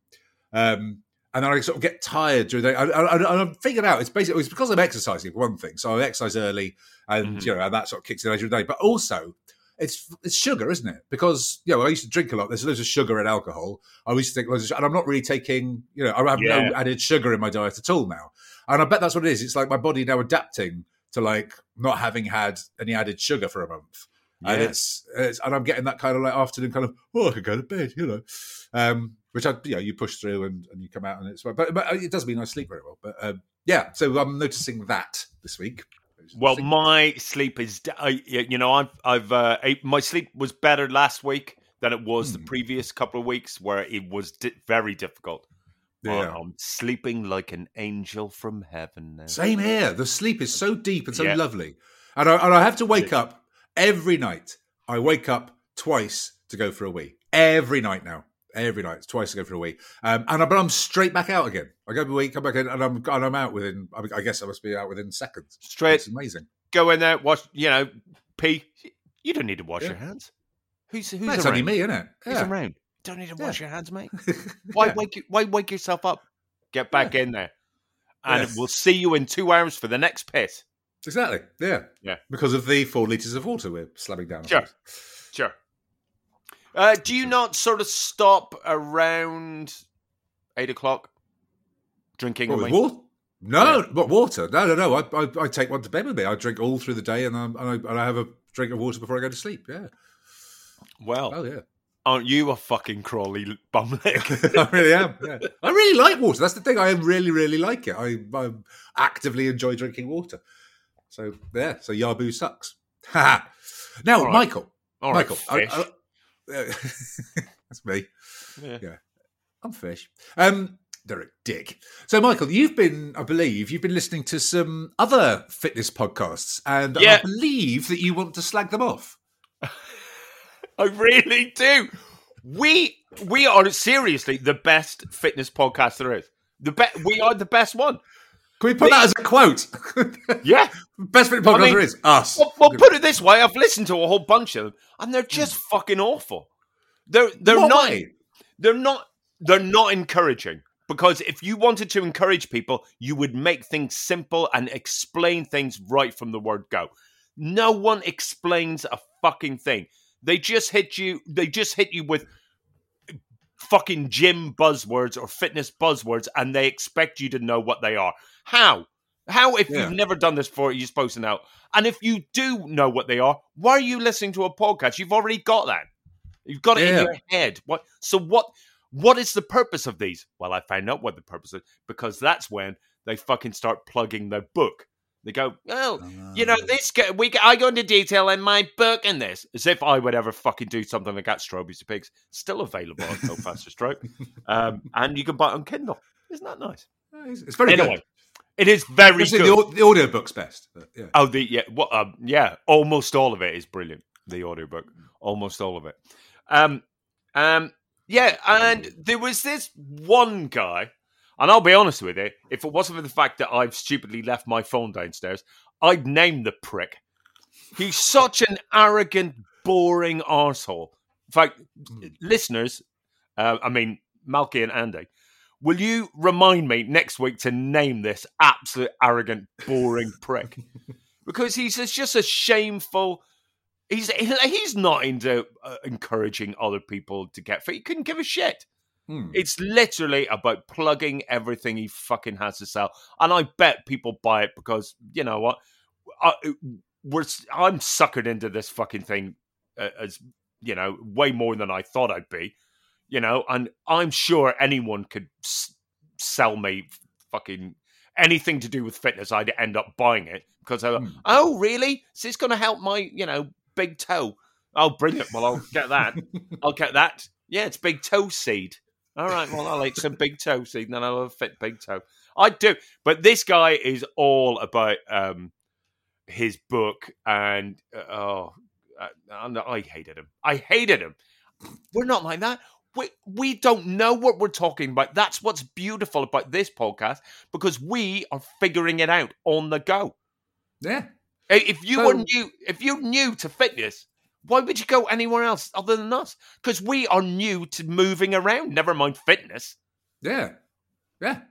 Um, and then I sort of get tired during the day. And I, I, I figured out it's basically it's because I'm exercising for one thing. So I exercise early, and Mhm. you know, and that sort of kicks in later in the day. But also, it's it's sugar, isn't it? Because you know, I used to drink a lot. There's loads of sugar and alcohol. I used to take loads of, and I'm not really taking. You know, I have Yeah. no added sugar in my diet at all now. And I bet that's what it is. It's like my body now adapting to like not having had any added sugar for a month. And it's, it's and I'm getting that kind of like afternoon kind of oh I could go to bed, you know, um, which I you know you push through and, and you come out and it's but but it does mean I sleep very well. But um, yeah, so I'm noticing that this week. Well, my sleep is, I, you know, I've, I've, uh, I- my sleep was better last week than it was the Hmm. previous couple of weeks, where it was di- very difficult. Yeah. I'm sleeping like an angel from heaven now. Same here. The sleep is so deep and so Yeah. lovely, and I, and I have to wake up every night. I wake up twice to go for a wee every night now. Every night, it's twice to go for a wee, um, and I, but I'm straight back out again. I go for a wee, come back in, and I'm and I'm out within. I, mean, I guess I must be out within seconds. Straight, It's amazing. go in there, wash, you know, pee. You don't need to wash Yeah. your hands. Who's who's No, it's around? only me, isn't it? Who's around? Don't need to Yeah. wash your hands, mate. [LAUGHS] Why Yeah. wake you, Why wake yourself up? Get back in there, and Yes. we'll see you in two hours for the next piss. Exactly. Yeah. Yeah. Because of the four liters of water we're slamming down. Sure. Sure. Uh, do you not sort of stop around eight o'clock drinking? What, water? No, what water? No, no, no. I, I, I take one to bed with me. I drink all through the day, and, and, I, and I have a drink of water before I go to sleep. Yeah. Well, Oh yeah. aren't you a fucking crawly bumlick? [LAUGHS] I really am. Yeah. I really like water. That's the thing. I really, really like it. I, I actively enjoy drinking water. So yeah. So Yabu sucks. [LAUGHS] now, right. Michael. All right, Michael. I- [LAUGHS] that's me. Yeah. I'm fish. Um, Derek Dick. So, Michael, you've been, I believe, you've been listening to some other fitness podcasts, and Yeah. I believe that you want to slag them off. [LAUGHS] I really do. We we are seriously the best fitness podcast there is. The be- we are the best one. Can we put We- that as a quote? [LAUGHS] Yeah. Best fitness podcast I mean- there is us. Well, well, put it this way: I've listened to a whole bunch of them, and they're just fucking awful. They're they're What not way? they're not they're not encouraging because if you wanted to encourage people, you would make things simple and explain things right from the word go. No one explains a fucking thing. They just hit you. They just hit you with fucking gym buzzwords or fitness buzzwords, and they expect you to know what they are. How? How, if Yeah. you've never done this before, you're you supposed to know? And if you do know what they are, why are you listening to a podcast? You've already got that. You've got it Yeah. in your head. What? So what? What is the purpose of these? Well, I find out what the purpose is because that's when they fucking start plugging their book. They go, oh, you know, this guy, we I go into detail in my book in this, as if I would ever fucking do something like that. Strawberries to Pigs still available on Faster Stroke, um, and you can buy it on Kindle. Isn't that nice? It's, very Anyway, good. It is very good. the, the audio book's best. Yeah. Oh, the yeah, what? Um, yeah, almost all of it is brilliant. The audiobook, almost all of it. Um, um, yeah, and there was this one guy, and I'll be honest with you, if it wasn't for the fact that I've stupidly left my phone downstairs, I'd name the prick. He's such an arrogant, boring arsehole. In fact, listeners, uh, I mean, Malky and Andy, will you remind me next week to name this absolute arrogant, boring [LAUGHS] prick? because he's just a shameful. He's he's not into uh, encouraging other people to get fit. He couldn't give a shit. Hmm. It's literally about plugging everything he fucking has to sell, and I bet people buy it because you know what, I, we're I'm suckered into this fucking thing uh, as you know way more than I thought I'd be, you know, and I'm sure anyone could s- sell me fucking anything to do with fitness. I'd end up buying it because I go, Hmm. oh really? Is this going to help my you know big toe? Oh, brilliant! Well, I'll get that. [LAUGHS] I'll get that. Yeah, it's big toe seed. All right, well, I'll eat some big toe seed and then I'll have a fit big toe. I do. But this guy is all about um, his book and, uh, oh, uh, and I hated him. I hated him. We're not like that. We, we don't know what we're talking about. That's what's beautiful about this podcast because we are figuring it out on the go. Yeah. If you So- were new, if you're new to fitness, why would you go anywhere else other than us? Because we are new to moving around. Never mind fitness. Yeah. Yeah.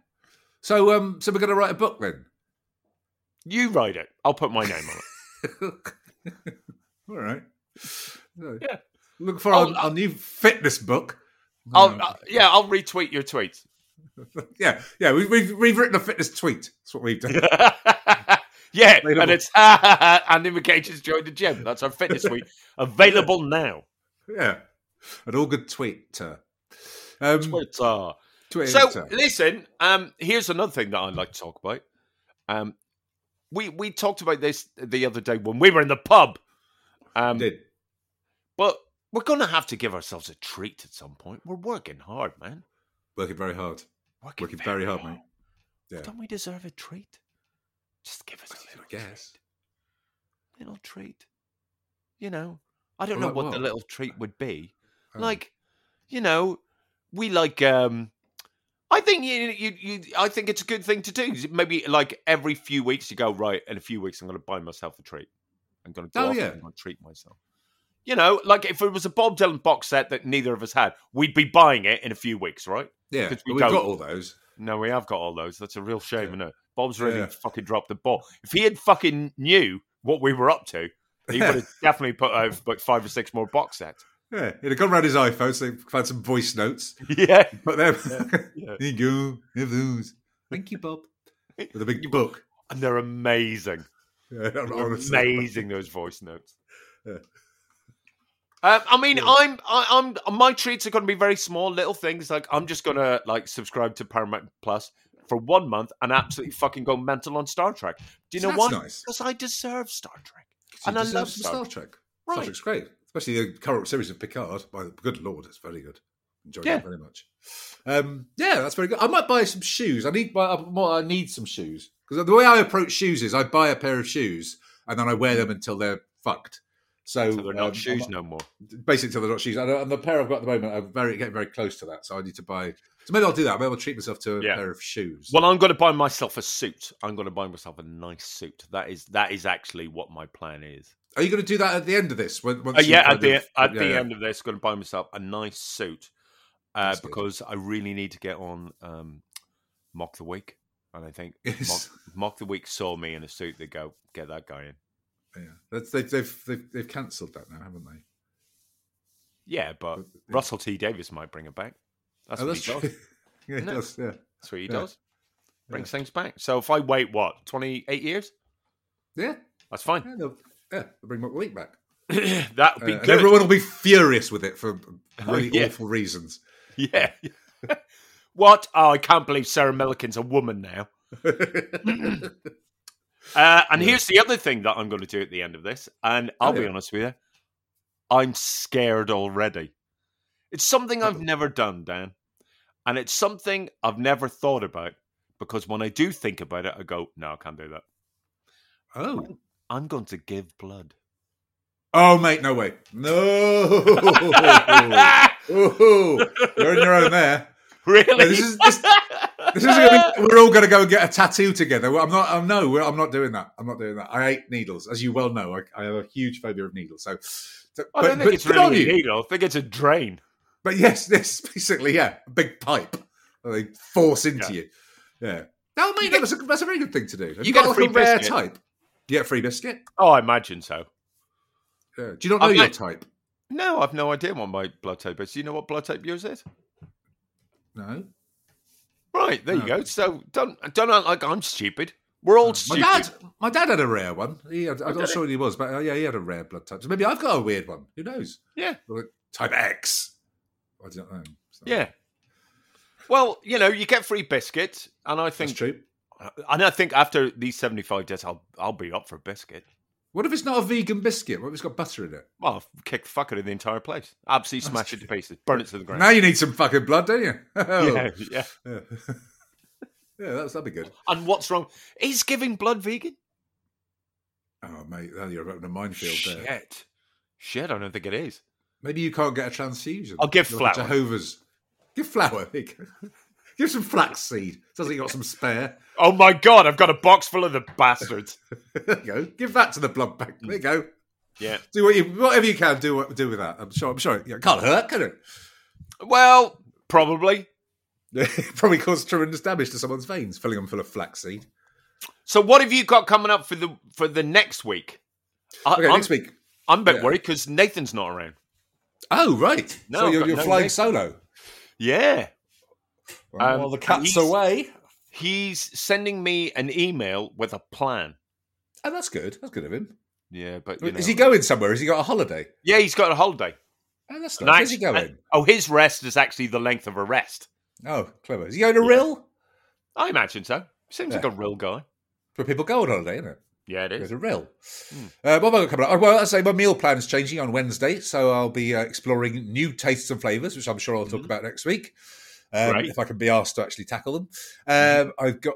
So um so we're gonna write a book then. You write it. I'll put my name on it. [LAUGHS] All right. So, Yeah. Look for our, our new fitness book. I'll, uh, yeah, I'll retweet your tweets. [LAUGHS] yeah, yeah. We've, we've we've written a fitness tweet. That's what we've done. [LAUGHS] yeah, Available. and it's [LAUGHS] Andy McCage has joined the gym. That's our fitness suite available now. yeah, an all good tweet. Um, Twitter. Twitter. So listen, um, here's another thing that I'd like to talk about. Um, we we talked about this the other day when we were in the pub. Um, did but we're gonna have to give ourselves a treat at some point. We're working hard, man. working very hard. Working, Working very hard, mate. Yeah. Don't we deserve a treat? Just give us a I little guess. treat. Little treat. You know, I don't Well, know like what the little treat would be. Oh. Like, you know, we like. um I think you, you, you. I think it's a good thing to do. Maybe like every few weeks, you go right. In a few weeks, I'm going to buy myself a treat. I'm going to go Oh, off yeah. and I'm going to treat myself. You know, like if it was a Bob Dylan box set that neither of us had, we'd be buying it in a few weeks, right? Yeah, we we've don't- got all those. No, we have got all those. That's a real shame, Yeah. isn't it? Bob's really Yeah. fucking dropped the ball. If he had fucking knew what we were up to, he would have definitely put out about five or six more box sets. Yeah, he'd have gone around his iPhone, so found some voice notes. [LAUGHS] Yeah. But then, yeah. there [LAUGHS] you go, have those. Thank you, Bob. With a big book. And they're amazing. Yeah, [LAUGHS] They're amazing, those voice notes. Yeah. Um, I mean, Yeah. I'm, I, I'm, my treats are going to be very small, little things. Like I'm just going to like subscribe to Paramount Plus for one month and absolutely fucking go mental on Star Trek. Do you know That's why? nice. Because I deserve Star Trek. And I love Star Star Trek. Trek. Star Trek's great, especially the current series of Picard. By the good lord, it's very good. Enjoyed Yeah. it very much. Um, yeah, that's very good. I might buy some shoes. I need buy. I need some shoes because the way I approach shoes is I buy a pair of shoes and then I wear them until they're fucked. So, So they're not um, shoes I'm- no more. basically until they're not shoes. And, and the pair I've got at the moment are very getting very close to that. So I need to buy. So maybe I'll do that. Maybe I'll treat myself to a Yeah. pair of shoes. Well, I'm going to buy myself a suit. I'm going to buy myself a nice suit. That is that is actually what my plan is. Are you going to do that at the end of this? When, once Uh, yeah, at the of- at yeah, the yeah. end of this, going to buy myself a nice suit uh, That's good. because I really need to get on um, mock the week, and I think [LAUGHS] mock, Yes. mock the week saw me in a suit. They go get that guy in. Yeah, That's, they've they've they've, they've cancelled that now, haven't they? Yeah, but But- Russell T Davies might bring it back. That's oh, what that's [LAUGHS] he does. yeah, does. Yeah, That's what he Yeah. does. Brings Yeah. things back. So if I wait, what twenty eight years? yeah, That's fine. yeah. They'll, yeah, they'll bring Week back. [CLEARS THROAT] that would be Uh, good. everyone will be furious with it for [LAUGHS] Oh, really yeah. awful reasons. Yeah. [LAUGHS] what? Oh, I can't believe Sarah Millican's a woman now. [CLEARS THROAT] Uh, and Yeah. here's the other thing that I'm going to do at the end of this, and I'll Oh, be yeah. honest with you, I'm scared already. It's something I've never done, Dan, and it's something I've never thought about because when I do think about it, I go, "No, I can't do that." Oh, I'm going to give blood. oh, mate, no way, no. [LAUGHS] Ooh, you're on your own there. really? No, this is- this- This is gonna be, we're all going to go and get a tattoo together. I'm not. I'm no. I'm not doing that. I'm not doing that. I hate needles, as you well know. I, I have a huge phobia of needles. So, so I don't but, think it's really a needle. I think it's a drain. But yes, [LAUGHS] this basically, yeah, a big pipe that they force into you. Yeah. No, mate, that's a that's a very good thing to do. Have You you, get got a like free a rare biscuit. type? You get a free biscuit. Oh, I imagine so. Yeah. Do you not know I've your type? No, I've no idea what my blood type is. Do you know what blood type yours is? No. Right, there you go. So don't don't act like I'm stupid. We're all My stupid. dad, my dad had a rare one. He had, I'm not he? sure what he was, but uh, yeah, he had a rare blood type. So maybe I've got a weird one. Who knows? Yeah, Like type X. I don't know. So, yeah. Well, you know, you get free biscuits, and I that's think, true. and I think after these seventy-five days, I'll I'll be up for a biscuit. What if it's not a vegan biscuit? What if it's got butter in it? Well, I'll kick the fuck out of the entire place. Absolutely smash it to pieces, burn it to the ground. Now you need some fucking blood, don't you? [LAUGHS] Oh. Yeah, yeah. yeah. [LAUGHS] yeah, that's, that'd be good. And what's wrong? Is giving blood vegan? Oh, mate, now you're in a minefield there. Shit, shit. I don't think it is. Maybe you can't get a transfusion. I'll give You're like flour. Jehovah's. Give flour. [LAUGHS] There you go. Give some flaxseed. Sounds like you got some spare. [LAUGHS] Oh my god, I've got a box full of the bastards. [LAUGHS] there you go. Give that to the blood bank. There you go. Yeah. Do what you, whatever you can do. Do with that. I'm sure. I'm sure. Yeah, it can't hurt, can it? Well, probably. [LAUGHS] Probably cause tremendous damage to someone's veins, filling them full of flaxseed. So, what have you got coming up for the for the next week? I, Okay, I'm, next week. I'm a bit Yeah. worried because Nathan's not around. Oh, right. No, so you're, you're no flying link. solo. Yeah, Well, Um, well, the and cat's he's- away. he's sending me an email with a plan. Oh, that's good. That's good of him. Yeah, but you know. Is he going somewhere? Has he got a holiday? Yeah, he's got a holiday. Oh, that's And nice. Where's he going? Oh, his rest is actually the length of a rest. Oh, clever. Is he going to Rhyl? I imagine so. Seems like a real guy. Where people go on holiday, isn't it? Yeah, it is. Go a Rhyl. Hmm. Uh, what have I got coming up? Oh, Well, I say my meal plan is changing on Wednesday, so I'll be uh, exploring new tastes and flavours, which I'm sure I'll talk Mhm. about next week. Um, Right. If I can be asked to actually tackle them, um, I've got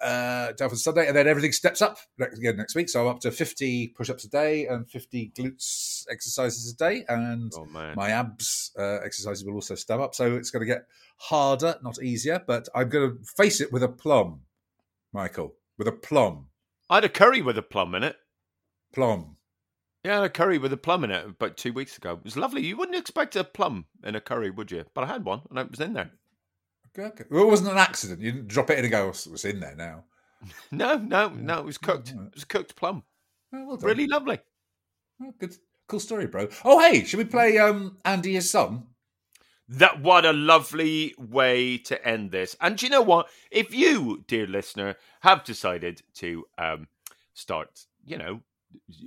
uh, down for Sunday, and then everything steps up next, again next week. So I'm up to 50 push-ups a day and 50 glutes exercises a day, and Oh my abs uh, exercises will also step up. So it's going to get harder, not easier. But I'm going to face it with a plum, Michael, with a plum, I had a curry with a plum in it. plum. Yeah, I had a curry with a plum in it about two weeks ago. It was lovely. You wouldn't expect a plum in a curry, would you? But I had one and it was in there. Okay, okay. Well, it wasn't an accident. You didn't drop it in and go, "Oh, it's in there now. [LAUGHS] No, no, no. It was cooked. It was cooked plum. Oh, well. Really lovely. Oh, good. Cool story, bro. Oh, hey, should we play um, Andy his song? That what a lovely way to end this. And do you know what? If you, dear listener, have decided to um, start, you know,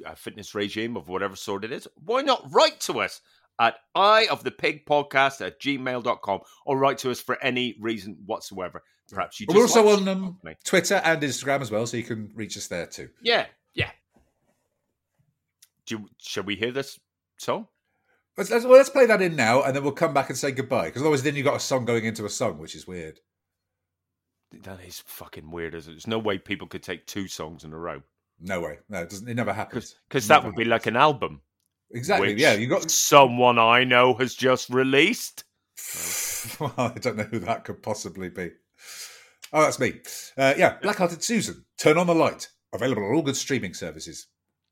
a fitness regime of whatever sort it is, why not write to us at eye of the pig podcast at gmail.com or write to us for any reason whatsoever. Perhaps you just We're also on um. Twitter and Instagram as well, so you can reach us there too. Yeah, yeah. Do you, shall we hear this song? Let's, let's, well, let's play that in now, and then we'll come back and say goodbye. Because otherwise, then you've got a song going into a song, which is weird. That is fucking weird, isn't it? There's no way people could take two songs in a row. No way. No, it doesn't. It never happens. Because that would be like an album. Exactly. Yeah, you got. someone I know has just released. [LAUGHS] well, I don't know who that could possibly be. Oh, that's me. Uh, yeah, Black-Hearted Susan. Turn on the light. Available on all good streaming services.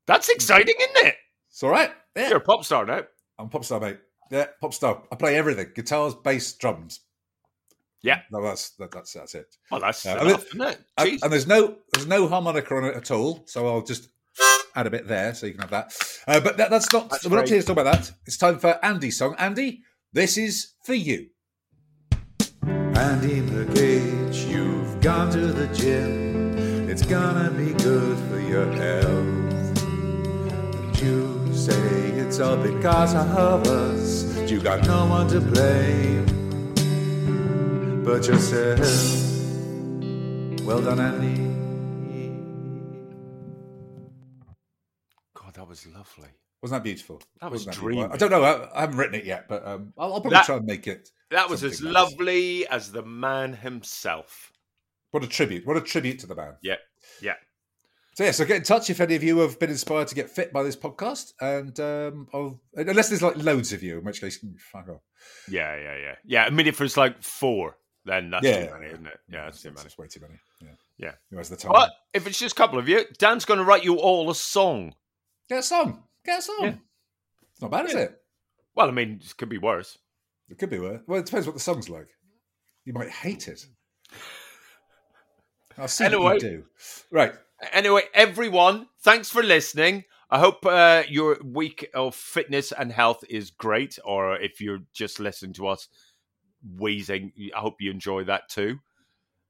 That's exciting, isn't it? It's all right. Yeah, You're a pop star now. I'm a pop star, mate. Yeah, pop star. I play everything: guitars, bass, drums. Yeah. no, that's that, that's that's it. Well, that's I enough, isn't it? And, and there's no there's no harmonica on it at all, so I'll just add a bit there so you can have that. Uh, but that, that's not. That's we're not here to talk about that. It's time for Andy's song. Andy, this is for you. Andy McGage, you've gone to the gym. It's gonna be good for your health. And you say it's all because of us. You got no one to blame but yourself. Well done, Andy. Was lovely. Wasn't that beautiful? That was dreamy. I don't know. I, I haven't written it yet, but um, I'll, I'll probably That- try and make it. That was as nice. lovely as the man himself. What a tribute! What a tribute to the man. Yeah, yeah. So yeah, so get in touch if any of you have been inspired to get fit by this podcast, and um, I'll, unless there's like loads of you, in which case mm, fuck off. Yeah, yeah, yeah. Yeah, I mean, if it's like four, then that's Yeah, too many, yeah. isn't it? Yeah, that's too many. It's way too many. Yeah, Yeah. Who has the time? But if it's just a couple of you, Dan's going to write you all a song. Get a song. Get a song. Yeah. It's not bad, is it? Well, I mean, it could be worse. It could be worse. Well, it depends what the song's like. You might hate it. I'll see Anyway. what you do. Right. Anyway, everyone, thanks for listening. I hope uh, your week of fitness and health is great, or if you're just listening to us wheezing, I hope you enjoy that too.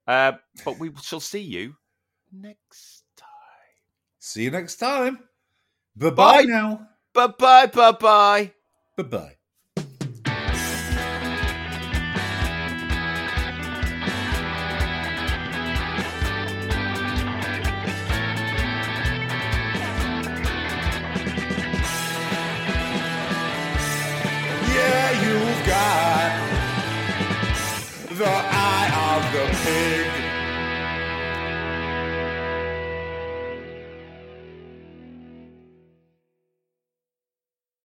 Uh, but we shall see you next time. See you next time. Bye-bye Bye. now. Bye bye, bye bye. Bye-bye. Yeah,